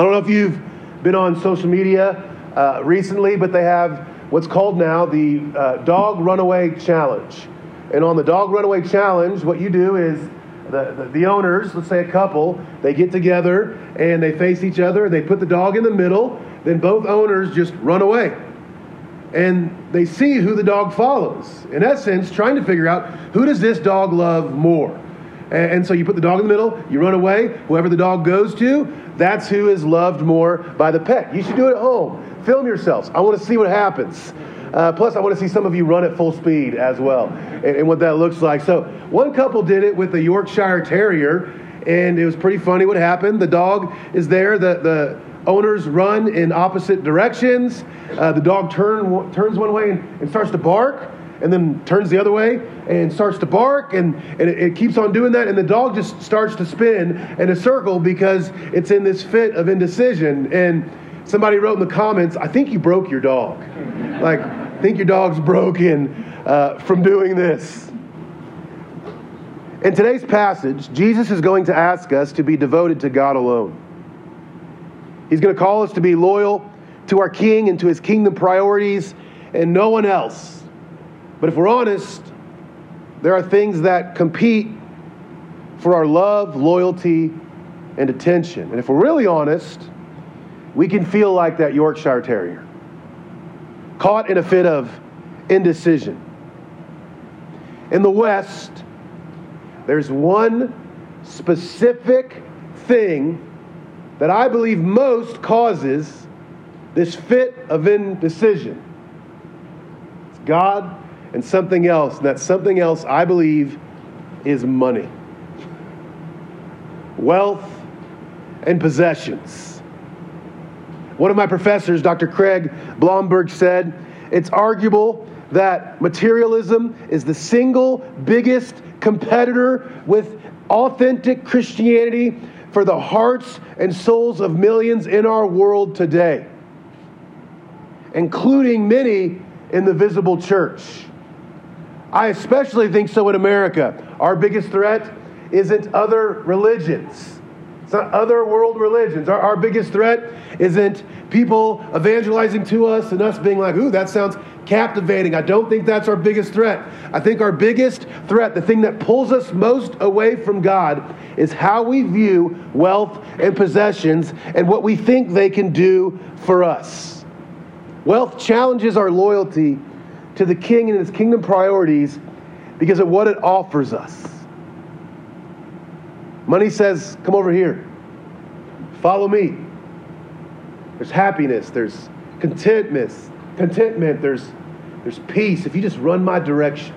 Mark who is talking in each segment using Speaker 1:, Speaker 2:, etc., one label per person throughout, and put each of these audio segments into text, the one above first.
Speaker 1: I don't know if you've been on social media uh, recently, but they have what's called now the uh, Dog Runaway Challenge. And on the Dog Runaway Challenge, what you do is the, the, the, owners, let's say a couple, they get together and they face each other. They put the dog in the middle. Then both owners just run away. And they see who the dog follows. In essence, trying to figure out who does this dog love more. And, so you put the dog in the middle, you run away. Whoever the dog goes to, that's who is loved more by the pet. You should do it at home. Film yourselves. I want to see what happens. Uh, plus, I want to see some of you run at full speed as well and, and, what that looks like. So, one couple did it with a Yorkshire Terrier, and it was pretty funny what happened. The dog is there, the, the owners run in opposite directions. Uh, the dog turn, turns one way and, and, starts to bark, and then turns the other way and starts to bark, and, and it, it keeps on doing that. And the dog just starts to spin in a circle because it's in this fit of indecision. And somebody wrote in the comments, I think you broke your dog. Like, i think your dog's broken uh, from doing this. In today's passage, Jesus is going to ask us to be devoted to God alone. He's going to call us to be loyal to our King and to his kingdom priorities and no one else. But if we're honest, there are things that compete for our love, loyalty, and attention. And if we're really honest, we can feel like that Yorkshire Terrier caught in a fit of indecision. In the West, there's one specific thing that I believe most causes this fit of indecision. It's God and something else. And that something else, I believe, is money, wealth, and possessions. One of my professors, Dr. Craig Blomberg, said it's arguable that materialism is the single biggest competitor with authentic Christianity for the hearts and souls of millions in our world today, including many in the visible church. I especially think so in America. Our biggest threat isn't other religions. It's not other world religions. Our, our biggest threat isn't people evangelizing to us and us being like, ooh, that sounds captivating. I don't think that's our biggest threat. I think our biggest threat, the thing that pulls us most away from God, is how we view wealth and possessions and what we think they can do for us. Wealth challenges our loyalty to the king and his kingdom priorities because of what it offers us. Money says, Come over here. Follow me. There's happiness, there's contentment, contentment, there's, there's peace. If you just run my direction,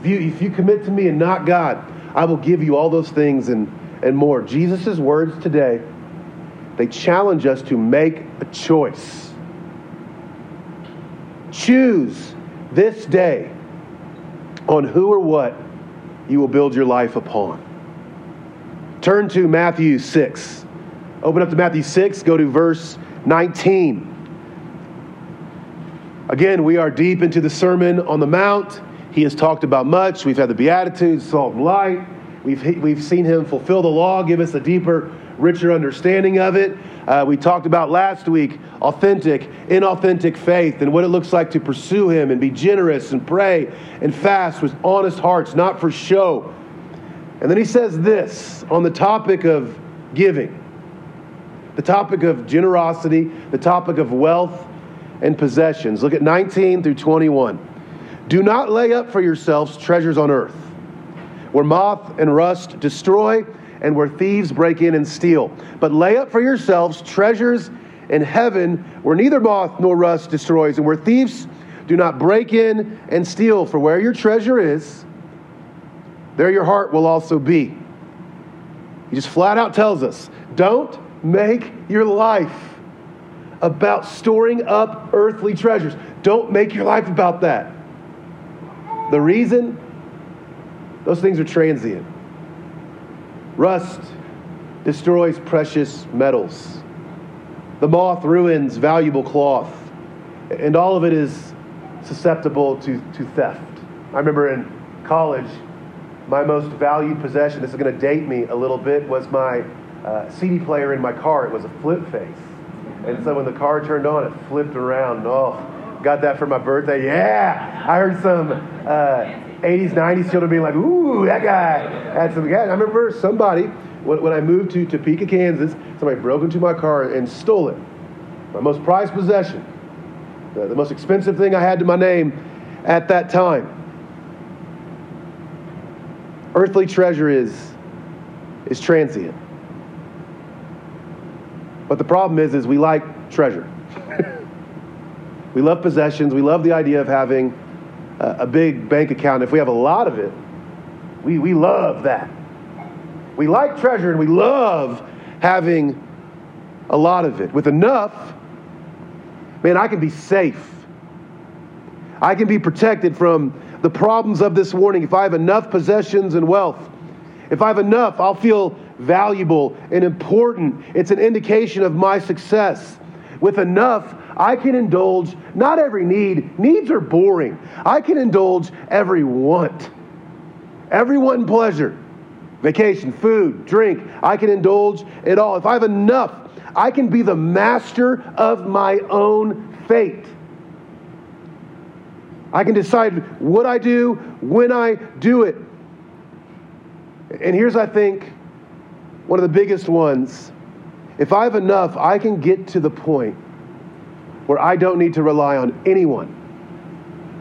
Speaker 1: if you, if you commit to me and not God, I will give you all those things and, and more. Jesus' words today, they challenge us to make a choice. Choose this day on who or what you will build your life upon. Turn to Matthew 6. Open up to Matthew 6, go to verse 19. Again, we are deep into the Sermon on the Mount. He has talked about much. We've had the Beatitudes, salt and light. We've, we've seen him fulfill the law, give us a deeper, richer understanding of it. Uh, we talked about last week authentic, inauthentic faith and what it looks like to pursue him and be generous and pray and fast with honest hearts, not for show and then he says this on the topic of giving, the topic of generosity, the topic of wealth and possessions. Look at 19 through 21. Do not lay up for yourselves treasures on earth, where moth and rust destroy and where thieves break in and steal. But lay up for yourselves treasures in heaven, where neither moth nor rust destroys, and where thieves do not break in and steal. For where your treasure is, there your heart will also be. He just flat out tells us don't make your life about storing up earthly treasures. Don't make your life about that. The reason? Those things are transient. Rust destroys precious metals. The moth ruins valuable cloth. And all of it is susceptible to, to theft. I remember in college, my most valued possession, this is going to date me a little bit, was my uh, CD player in my car. It was a flip face. And so when the car turned on, it flipped around. Oh, got that for my birthday. Yeah. I heard some uh, 80s, 90s children being like, ooh, that guy had some gas. I remember somebody, when, when I moved to Topeka, Kansas, somebody broke into my car and stole it. My most prized possession. The, the most expensive thing I had to my name at that time. Earthly treasure is, is transient. But the problem is, is we like treasure. we love possessions. We love the idea of having a, big bank account. If we have a lot of it, we, we love that. We like treasure and we love having a lot of it. With enough, man, I can be safe. I can be protected from the problems of this warning. If I have enough possessions and wealth, if I have enough, I'll feel valuable and important. It's an indication of my success. With enough, I can indulge not every need, needs are boring. I can indulge every want, every and pleasure. Vacation, food, drink, I can indulge it all. If I have enough, I can be the master of my own fate. I can decide what I do, when I do it. And here's, I think, one of the biggest ones. If I have enough, I can get to the point where I don't need to rely on anyone,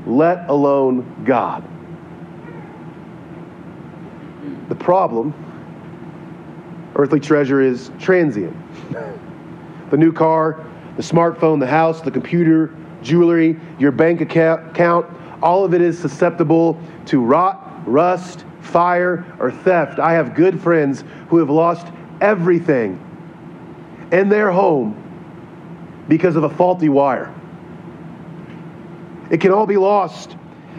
Speaker 1: let alone God. The problem, earthly treasure, is transient. The new car, the smartphone, the house, the computer, jewelry, your bank account, all of it is susceptible to rot, rust, fire, or theft. I have good friends who have lost everything in their home because of a faulty wire. It can all be lost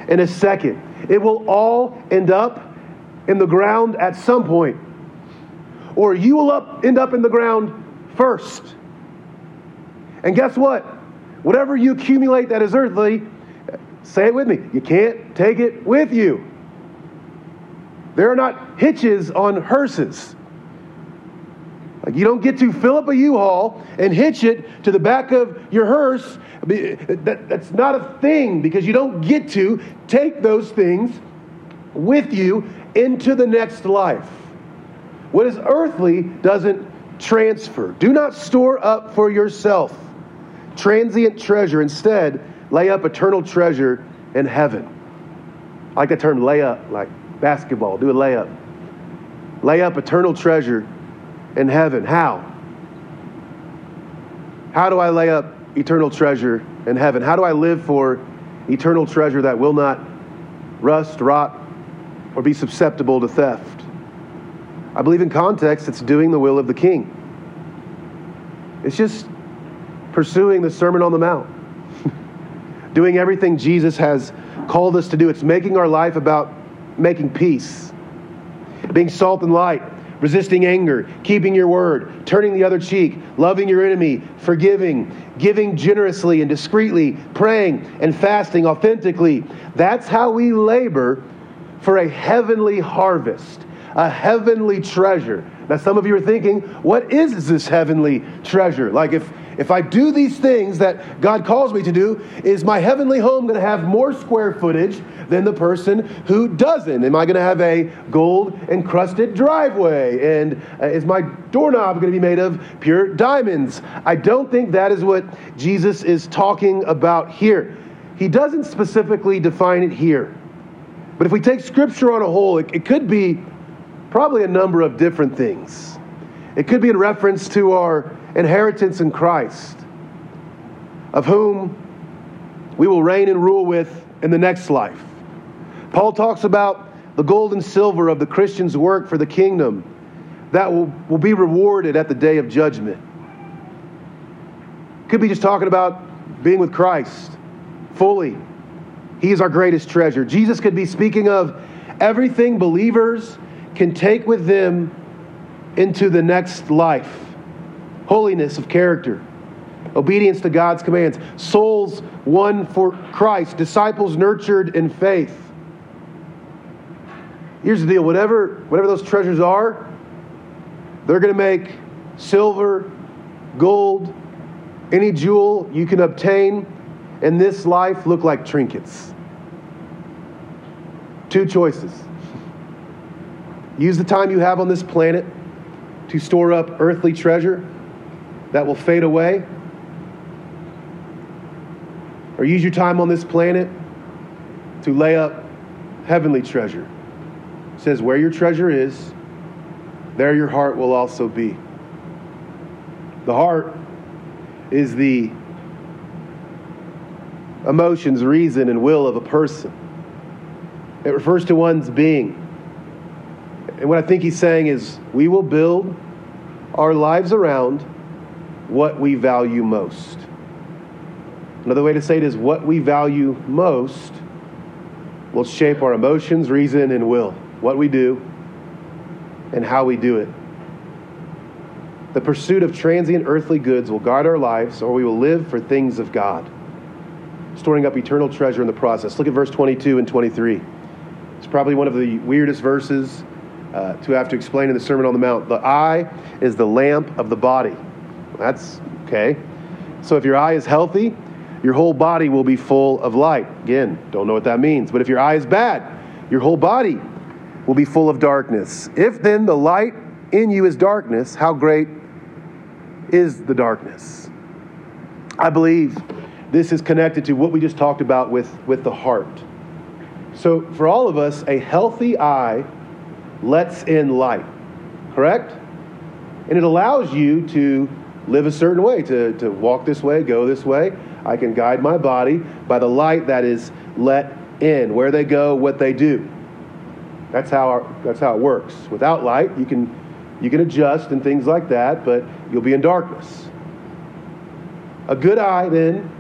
Speaker 1: in a second. It will all end up in the ground at some point. Or you will up, end up in the ground first. And guess what? Whatever you accumulate that is earthly, say it with me, you can't take it with you. There are not hitches on hearses. Like you don't get to fill up a U-Haul and hitch it to the back of your hearse. That, that's not a thing because you don't get to take those things with you into the next life. What is earthly doesn't transfer. Do not store up for yourself transient treasure. Instead, lay up eternal treasure in heaven. I like the term lay up, like basketball. Do a layup. Lay up eternal treasure in heaven. How? How do I lay up eternal treasure in heaven? How do I live for eternal treasure that will not rust, rot, or be susceptible to theft? I believe in context, it's doing the will of the king. It's just pursuing the Sermon on the Mount, doing everything Jesus has called us to do. It's making our life about making peace, being salt and light, resisting anger, keeping your word, turning the other cheek, loving your enemy, forgiving, giving generously and discreetly, praying and fasting authentically. That's how we labor for a heavenly harvest, a heavenly treasure. Now, some of you are thinking, what is this heavenly treasure? Like, if if I do these things that God calls me to do, is my heavenly home going to have more square footage than the person who doesn't? Am I going to have a gold encrusted driveway? And uh, is my doorknob going to be made of pure diamonds? I don't think that is what Jesus is talking about here. He doesn't specifically define it here. But if we take Scripture on a whole, it, it could be probably a number of different things. It could be in reference to our inheritance in Christ, of whom we will reign and rule with in the next life. Paul talks about the gold and silver of the Christian's work for the kingdom that will, will be rewarded at the day of judgment. Could be just talking about being with Christ fully. He is our greatest treasure. Jesus could be speaking of everything believers can take with them into the next life holiness of character, obedience to God's commands, souls won for Christ, disciples nurtured in faith. Here's the deal whatever, whatever those treasures are, They're going to make silver, gold, any jewel you can obtain in this life look like trinkets. Two choices. Use the time you have on this planet to store up earthly treasure that will fade away. Or use your time on this planet to lay up heavenly treasure. It says, Where your treasure is, there your heart will also be. The heart is the emotions, reason, and will of a person. It refers to one's being. And what I think he's saying is we will build our lives around what we value most. Another way to say it is what we value most will shape our emotions, reason, and will. What we do and how we do it. The pursuit of transient earthly goods will guard our lives, or we will live for things of God, storing up eternal treasure in the process. Look at verse 22 and 23. It's probably one of the weirdest verses uh, to have to explain in the Sermon on the Mount. The eye is the lamp of the body. That's okay. So if your eye is healthy, your whole body will be full of light. Again, don't know what that means. But if your eye is bad, your whole body will be full of darkness. If then the light in you is darkness, how great is the darkness? I believe this is connected to what we just talked about with, with the heart. So, for all of us, a healthy eye lets in light, correct? And it allows you to live a certain way, to, to walk this way, go this way. I can guide my body by the light that is let in, where they go, what they do. That's how, our, that's how it works. Without light, you can, you can adjust and things like that, but you'll be in darkness. A good eye, then,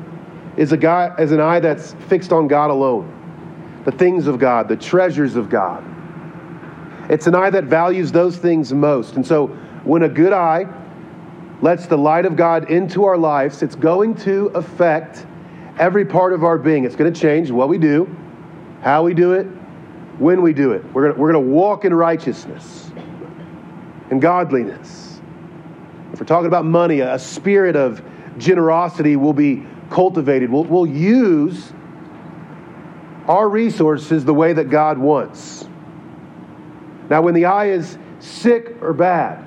Speaker 1: is, a guy, is an eye that's fixed on God alone the things of God, the treasures of God. It's an eye that values those things most. And so, when a good eye lets the light of God into our lives, it's going to affect every part of our being. It's going to change what we do, how we do it, when we do it. We're going to, we're going to walk in righteousness and godliness. If we're talking about money, a spirit of generosity will be cultivated. We'll, we'll use our resources the way that God wants. Now, when the eye is sick or bad,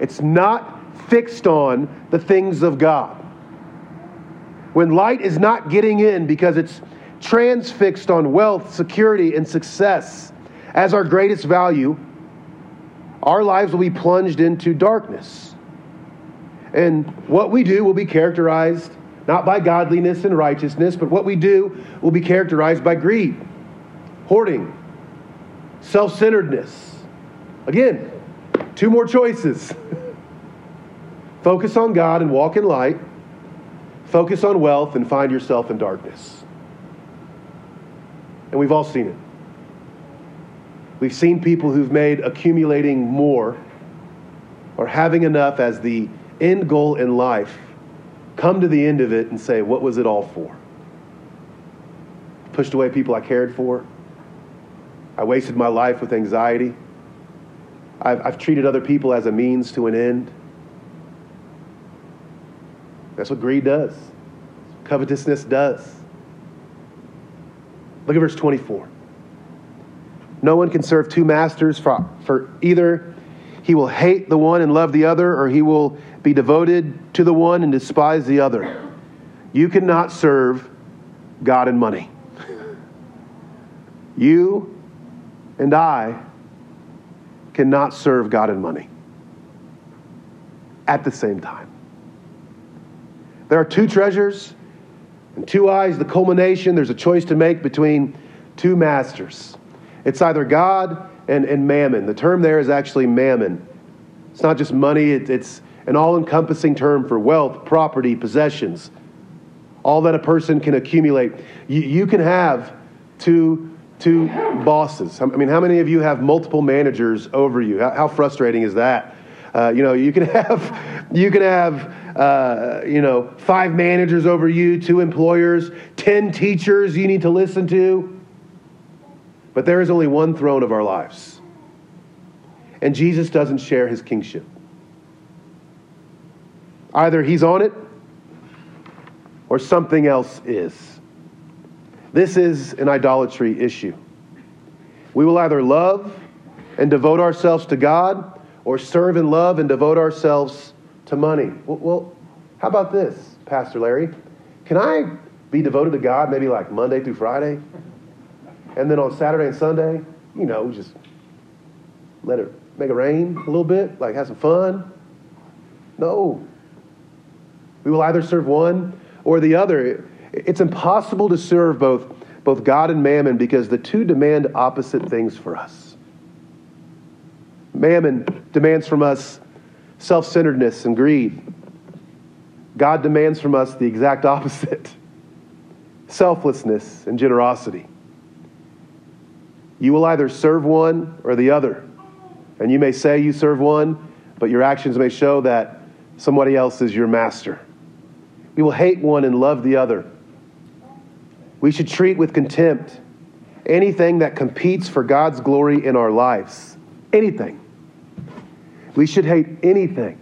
Speaker 1: it's not fixed on the things of God. When light is not getting in because it's transfixed on wealth, security, and success as our greatest value, our lives will be plunged into darkness. And what we do will be characterized not by godliness and righteousness, but what we do will be characterized by greed, hoarding, self centeredness. Again, two more choices. Focus on God and walk in light. Focus on wealth and find yourself in darkness. And we've all seen it. We've seen people who've made accumulating more or having enough as the end goal in life come to the end of it and say, What was it all for? Pushed away people I cared for. I wasted my life with anxiety. I've, I've treated other people as a means to an end. That's what greed does, covetousness does. Look at verse 24. No one can serve two masters, for, for either he will hate the one and love the other, or he will be devoted to the one and despise the other. You cannot serve God and money. You and I cannot serve God and money at the same time. There are two treasures and two eyes, the culmination. There's a choice to make between two masters. It's either God and, and mammon. The term there is actually mammon. It's not just money, it, it's an all encompassing term for wealth, property, possessions, all that a person can accumulate. You, you can have two, two bosses. I mean, how many of you have multiple managers over you? How, how frustrating is that? Uh, you know, you can have, you can have, uh, you know, five managers over you, two employers, ten teachers you need to listen to. But there is only one throne of our lives. And Jesus doesn't share his kingship. Either he's on it or something else is. This is an idolatry issue. We will either love and devote ourselves to God or serve and love and devote ourselves to money. Well, how about this, Pastor Larry? Can I be devoted to God maybe like Monday through Friday? And then on Saturday and Sunday, you know, just let it make it rain a little bit, like have some fun? No. We will either serve one or the other. It's impossible to serve both, both God and mammon because the two demand opposite things for us. Mammon demands from us self centeredness and greed. God demands from us the exact opposite selflessness and generosity. You will either serve one or the other. And you may say you serve one, but your actions may show that somebody else is your master. We will hate one and love the other. We should treat with contempt anything that competes for God's glory in our lives. Anything. We should hate anything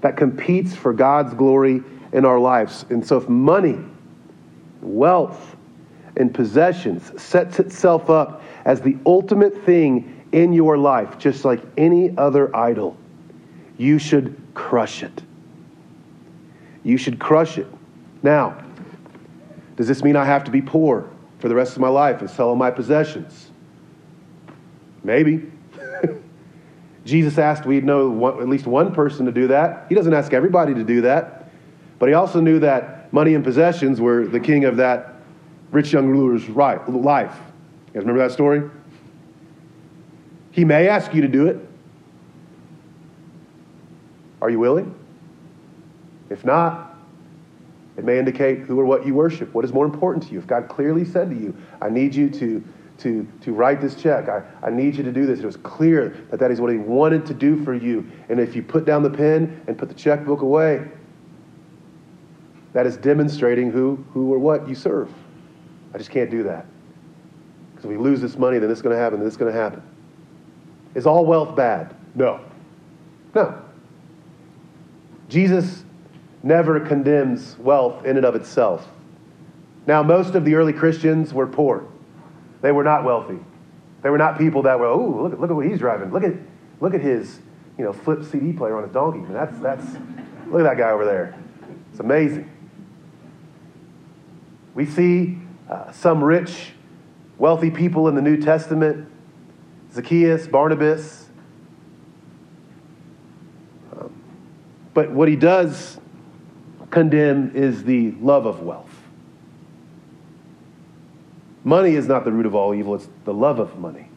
Speaker 1: that competes for God's glory in our lives. And so, if money, wealth, and possessions sets itself up as the ultimate thing in your life, just like any other idol, you should crush it. You should crush it. Now, does this mean I have to be poor for the rest of my life and sell all my possessions? Maybe. Jesus asked we know one, at least one person to do that. He doesn't ask everybody to do that. But he also knew that money and possessions were the king of that rich young ruler's life. You guys remember that story? He may ask you to do it. Are you willing? If not, it may indicate who or what you worship. What is more important to you? If God clearly said to you, I need you to, to, to write this check, I, I need you to do this, it was clear that that is what He wanted to do for you. And if you put down the pen and put the checkbook away, that is demonstrating who, who or what you serve. I just can't do that. Because if we lose this money, then this is going to happen, then this is going to happen. Is all wealth bad? No. No. Jesus never condemns wealth in and of itself. Now, most of the early Christians were poor. They were not wealthy. They were not people that were, oh, look, look at what he's driving. Look at, look at his, you know, flip CD player on his donkey. I mean, that's, that's, look at that guy over there. It's amazing. We see uh, some rich, wealthy people in the New Testament Zacchaeus, Barnabas. Um, but what he does condemn is the love of wealth. Money is not the root of all evil, it's the love of money.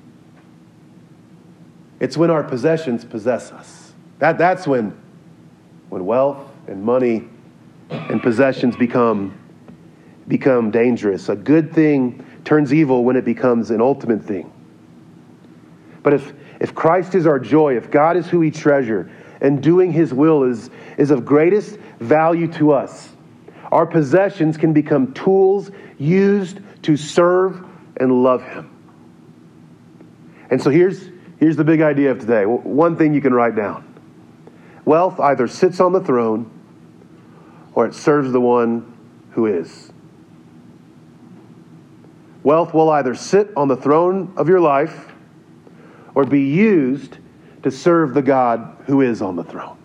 Speaker 1: It's when our possessions possess us. That, that's when, when wealth and money and possessions become, become dangerous. A good thing turns evil when it becomes an ultimate thing. But if, if Christ is our joy, if God is who we treasure, and doing his will is, is of greatest value to us, our possessions can become tools used to serve and love him. And so here's, here's the big idea of today. One thing you can write down wealth either sits on the throne or it serves the one who is. Wealth will either sit on the throne of your life or be used to serve the God who is on the throne.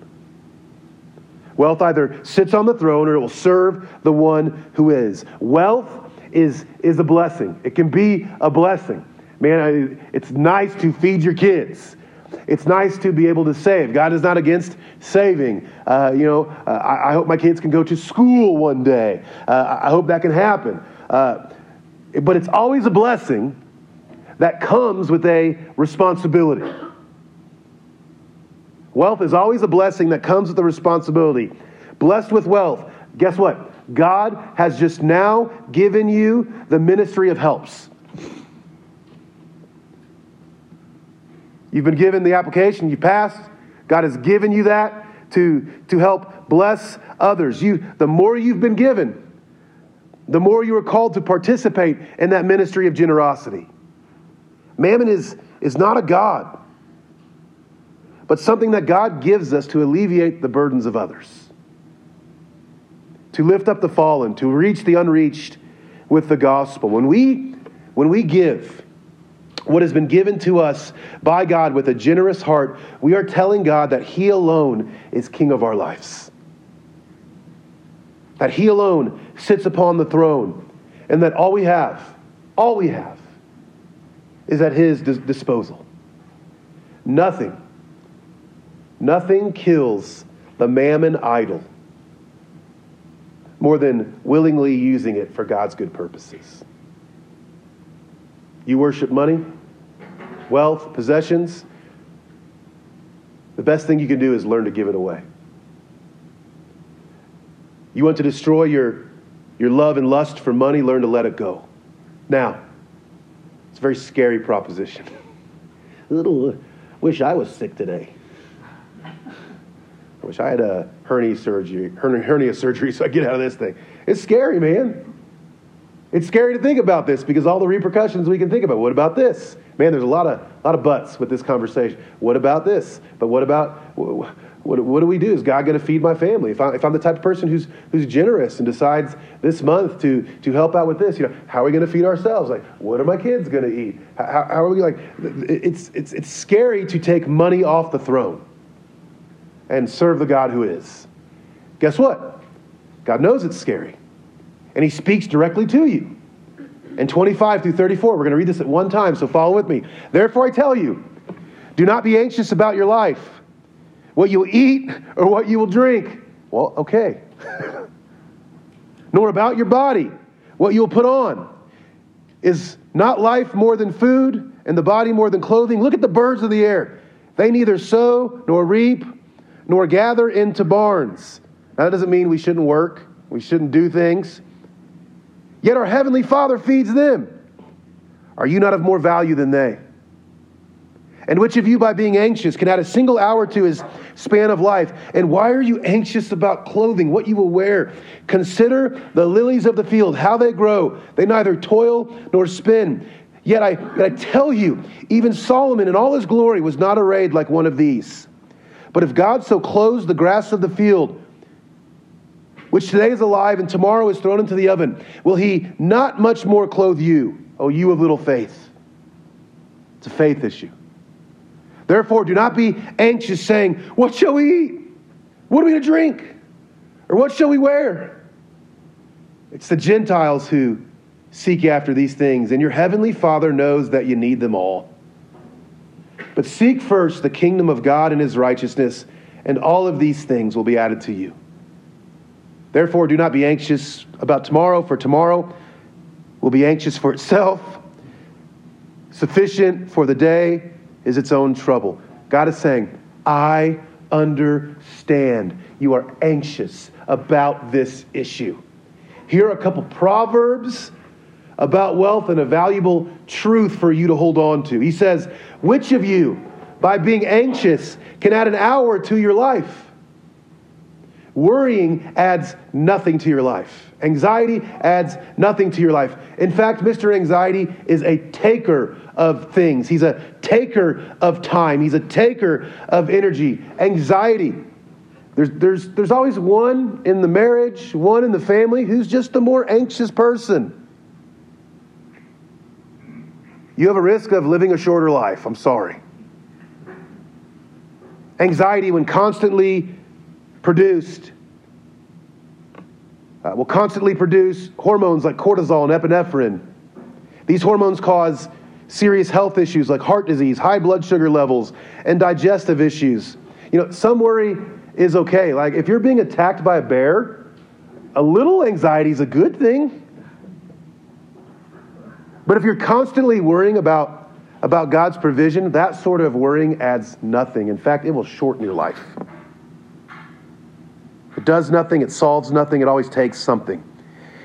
Speaker 1: Wealth either sits on the throne or it will serve the one who is. Wealth is, is a blessing, it can be a blessing. Man, it's nice to feed your kids. It's nice to be able to save. God is not against saving. Uh, you know, uh, I, I, hope my kids can go to school one day. Uh, I hope that can happen. Uh, but it's always a blessing that comes with a responsibility. Wealth is always a blessing that comes with a responsibility. Blessed with wealth, guess what? God has just now given you the ministry of helps. You've been given the application, you passed. God has given you that to, to help bless others. You, the more you've been given, the more you are called to participate in that ministry of generosity. Mammon is, is not a God. but something that God gives us to alleviate the burdens of others, to lift up the fallen, to reach the unreached with the gospel. When we, when we give what has been given to us by God with a generous heart, we are telling God that He alone is King of our lives. That He alone sits upon the throne, and that all we have, all we have, is at His disposal. Nothing Nothing kills the mammon idol more than willingly using it for God's good purposes. You worship money, wealth, possessions. The best thing you can do is learn to give it away. You want to destroy your, your love and lust for money, learn to let it go. Now, it's a very scary proposition. Little uh, wish I was sick today. I wish I had a hernia surgery, hernia surgery so I get out of this thing. It's scary, man. It's scary to think about this because all the repercussions we can think about. What about this? Man, there's a lot of, lot of buts with this conversation. What about this? But what about, what, what do we do? Is God going to feed my family? If, I, if I'm the type of person who's, who's generous and decides this month to, to help out with this, you know, how are we going to feed ourselves? Like, what are my kids going to eat? How, how are we like, it's, it's, it's scary to take money off the throne and serve the God who is. Guess what? God knows it's scary. And He speaks directly to you. In 25 through 34, we're going to read this at one time, so follow with me. Therefore, I tell you, do not be anxious about your life, what you'll eat or what you will drink. Well, okay. Nor about your body, what you'll put on. Is not life more than food and the body more than clothing? Look at the birds of the air. They neither sow nor reap nor gather into barns. Now, that doesn't mean we shouldn't work, we shouldn't do things. Yet our Heavenly Father feeds them. Are you not of more value than they? And which of you, by being anxious, can add a single hour to his span of life? And why are you anxious about clothing, what you will wear? Consider the lilies of the field, how they grow. They neither toil nor spin. Yet I, I tell you, even Solomon in all his glory was not arrayed like one of these. But if God so clothes the grass of the field, which today is alive and tomorrow is thrown into the oven, will he not much more clothe you, O you of little faith? It's a faith issue. Therefore, do not be anxious, saying, What shall we eat? What are we to drink? Or what shall we wear? It's the Gentiles who seek after these things, and your heavenly Father knows that you need them all. But seek first the kingdom of God and his righteousness, and all of these things will be added to you. Therefore, do not be anxious about tomorrow, for tomorrow will be anxious for itself. Sufficient for the day is its own trouble. God is saying, I understand you are anxious about this issue. Here are a couple proverbs about wealth and a valuable truth for you to hold on to. He says, Which of you, by being anxious, can add an hour to your life? Worrying adds nothing to your life. Anxiety adds nothing to your life. In fact, Mr. Anxiety is a taker of things. He's a taker of time. He's a taker of energy. Anxiety. There's, there's, there's always one in the marriage, one in the family who's just the more anxious person. You have a risk of living a shorter life. I'm sorry. Anxiety, when constantly produced, uh, will constantly produce hormones like cortisol and epinephrine. These hormones cause serious health issues like heart disease, high blood sugar levels, and digestive issues. You know, some worry is okay. Like if you're being attacked by a bear, a little anxiety is a good thing. But if you're constantly worrying about, about God's provision, that sort of worrying adds nothing. In fact, it will shorten your life. It does nothing, it solves nothing, it always takes something.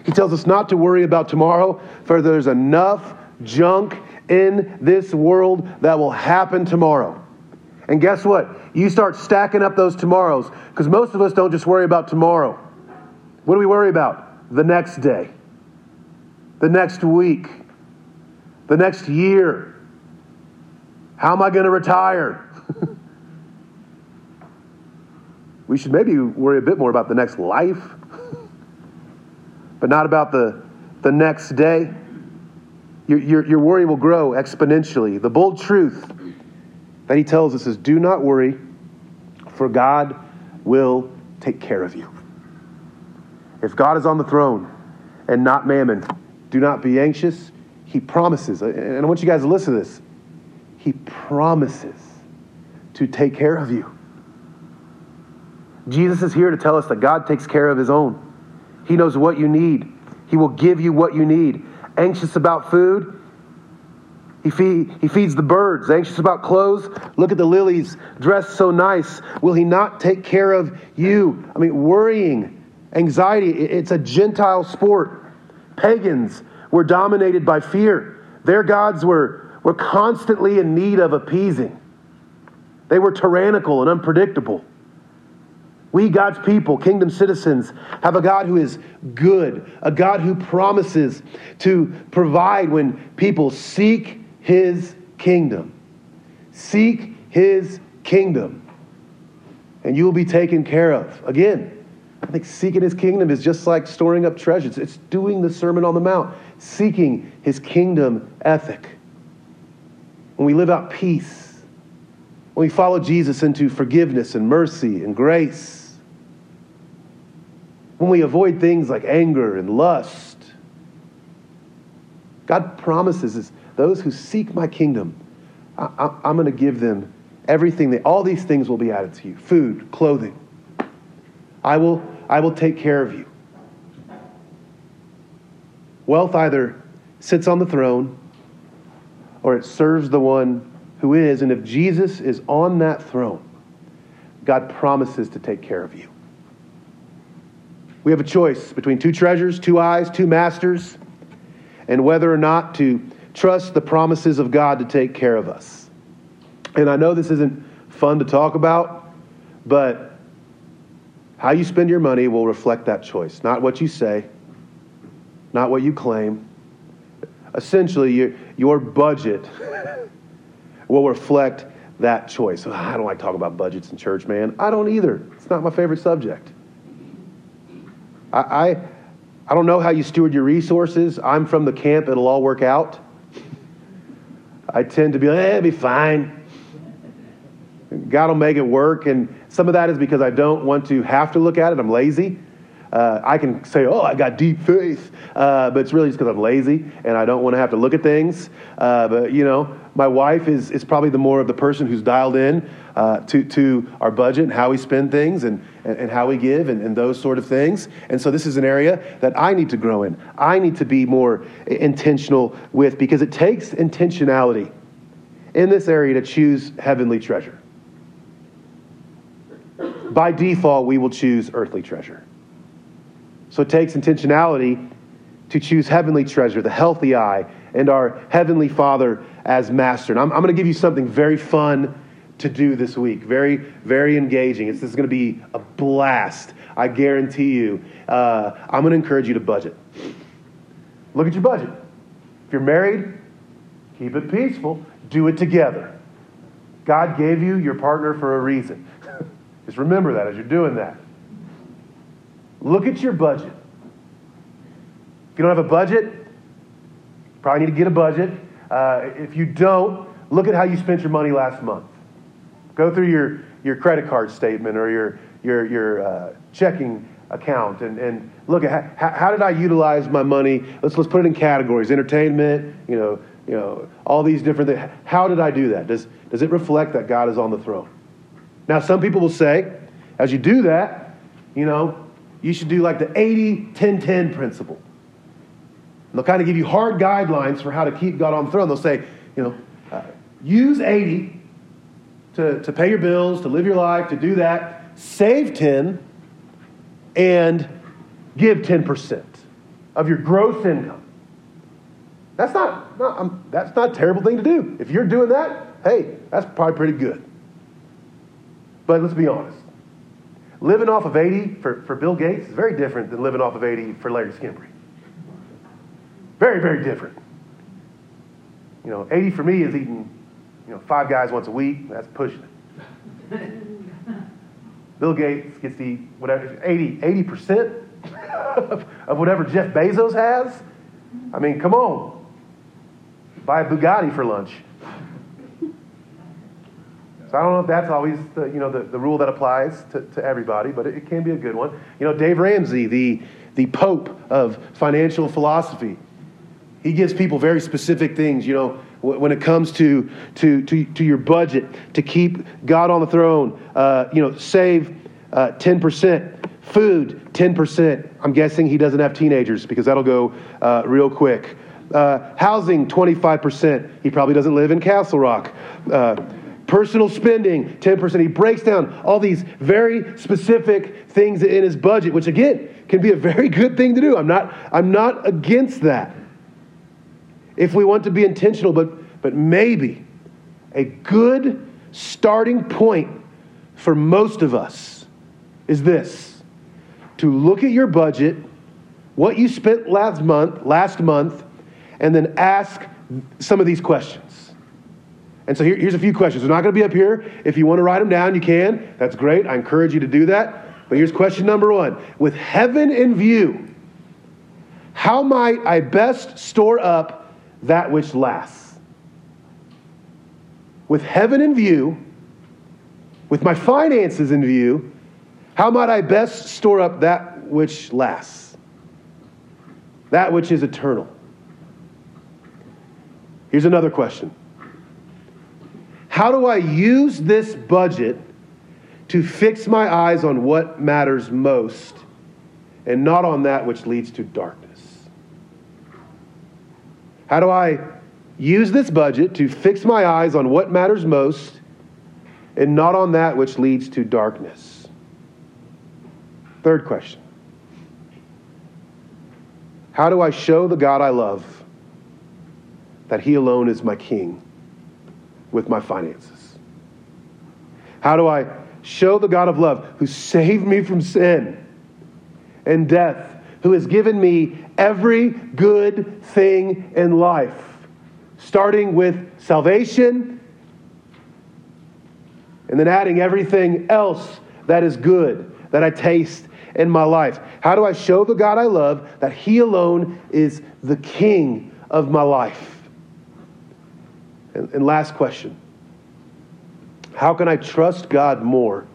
Speaker 1: He tells us not to worry about tomorrow, for there's enough junk in this world that will happen tomorrow. And guess what? You start stacking up those tomorrows because most of us don't just worry about tomorrow. What do we worry about? The next day, the next week, the next year. How am I going to retire? we should maybe worry a bit more about the next life, but not about the, the next day. Your, your, your worry will grow exponentially. The bold truth that he tells us is do not worry, for God will take care of you. If God is on the throne and not mammon, do not be anxious. He promises, uh, and I want you guys to listen to this. He promises to take care of you. Jesus is here to tell us that God takes care of his own. He knows what you need. He will give you what you need. Anxious about food? He, feed, he feeds the birds. Anxious about clothes? Look at the lilies dressed so nice. Will he not take care of you? I mean, worrying, anxiety, it's a Gentile sport. Pagans were dominated by fear. Their gods were, were constantly in need of appeasing. They were tyrannical and unpredictable. We, God's people, kingdom citizens, have a God who is good, a God who promises to provide when people seek his kingdom. Seek his kingdom, and you will be taken care of. Again, I think seeking his kingdom is just like storing up treasures, it's doing the Sermon on the Mount, seeking his kingdom ethic. When we live out peace, when we follow Jesus into forgiveness and mercy and grace, when we avoid things like anger and lust. God promises is those who seek my kingdom, I, am going to give them everything. All these things will be added to you food, clothing. I will, I will take care of you. Wealth either sits on the throne or it serves the one who is. And if Jesus is on that throne, God promises to take care of you. We have a choice between two treasures, two eyes, two masters, and whether or not to trust the promises of God to take care of us. And I know this isn't fun to talk about, but how you spend your money will reflect that choice. Not what you say, not what you claim. Essentially, your, your budget will reflect that choice. I don't like talking about budgets in church, man. I don't either. It's not my favorite subject. I, I, I don't know how you steward your resources. I'm from the camp, it'll all work out. I tend to be like, eh, it'll be fine. God will make it work. And some of that is because I don't want to have to look at it. I'm lazy. Uh, I can say, oh, I got deep faith, uh, but it's really just because I'm lazy and I don't want to have to look at things. Uh, but, you know, my wife is, is probably the more of the person who's dialed in uh, to, to our budget and how we spend things and, and, and how we give and, and those sort of things. And so this is an area that I need to grow in. I need to be more intentional with because it takes intentionality in this area to choose heavenly treasure. By default, we will choose earthly treasure. So it takes intentionality to choose heavenly treasure, the healthy eye, and our heavenly Father as master. And I'm, I'm going to give you something very fun to do this week. Very, very engaging. It's, this is going to be a blast. I guarantee you. Uh, I'm going to encourage you to budget. Look at your budget. If you're married, keep it peaceful. Do it together. God gave you your partner for a reason. Just remember that as you're doing that. Look at your budget. If you don't have a budget, probably need to get a budget. Uh, if you don't, look at how you spent your money last month. Go through your, your credit card statement or your, your, your uh, checking account and, and look at how, how did I utilize my money? Let's, let's put it in categories entertainment, you know, you know, all these different things. How did I do that? Does, does it reflect that God is on the throne? Now, some people will say, as you do that, you know, you should do like the 80 10 10 principle. They'll kind of give you hard guidelines for how to keep God on the throne. They'll say, you know, uh, use 80 to, to pay your bills, to live your life, to do that. Save 10 and give 10% of your gross income. That's not, not um, that's not a terrible thing to do. If you're doing that, hey, that's probably pretty good. But let's be honest. Living off of 80 for, for Bill Gates is very different than living off of 80 for Larry Skembry. Very, very different. You know, 80 for me is eating, you know, five guys once a week. That's pushing it. Bill Gates gets the whatever 80 80% of, of whatever Jeff Bezos has. I mean, come on. Buy a Bugatti for lunch. So I don't know if that's always the, you know, the, the rule that applies to, to everybody, but it, it can be a good one. You know, Dave Ramsey, the, the pope of financial philosophy, he gives people very specific things, you know, when it comes to, to, to, to your budget, to keep God on the throne, uh, you know, save uh, 10%. Food, 10%. I'm guessing he doesn't have teenagers because that'll go uh, real quick. Uh, housing, 25%. He probably doesn't live in Castle Rock. Personal spending, 10%. He breaks down all these very specific things in his budget, which again can be a very good thing to do. I'm not, I'm not against that. If we want to be intentional, but, but maybe a good starting point for most of us is this to look at your budget, what you spent last month, last month, and then ask some of these questions. And so here, here's a few questions. They're not going to be up here. If you want to write them down, you can. That's great. I encourage you to do that. But here's question number one With heaven in view, how might I best store up that which lasts? With heaven in view, with my finances in view, how might I best store up that which lasts? That which is eternal. Here's another question How do I use this budget to fix my eyes on what matters most and not on that which leads to darkness? How do I use this budget to fix my eyes on what matters most and not on that which leads to darkness? Third question How do I show the God I love that He alone is my King with my finances? How do I show the God of love who saved me from sin and death, who has given me every good thing in life, starting with salvation and then adding everything else that is good that I taste in my life? How do I show the God I love that He alone is the King of my life? And, and last question How can I trust God more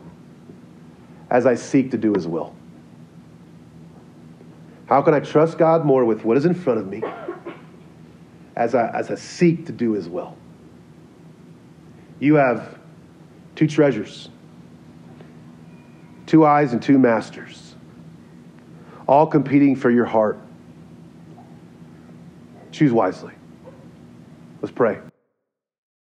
Speaker 1: as I seek to do His will? How can I trust God more with what is in front of me as I, as I seek to do His will? You have two treasures, two eyes and two masters all competing for your heart. Choose wisely. Let's pray.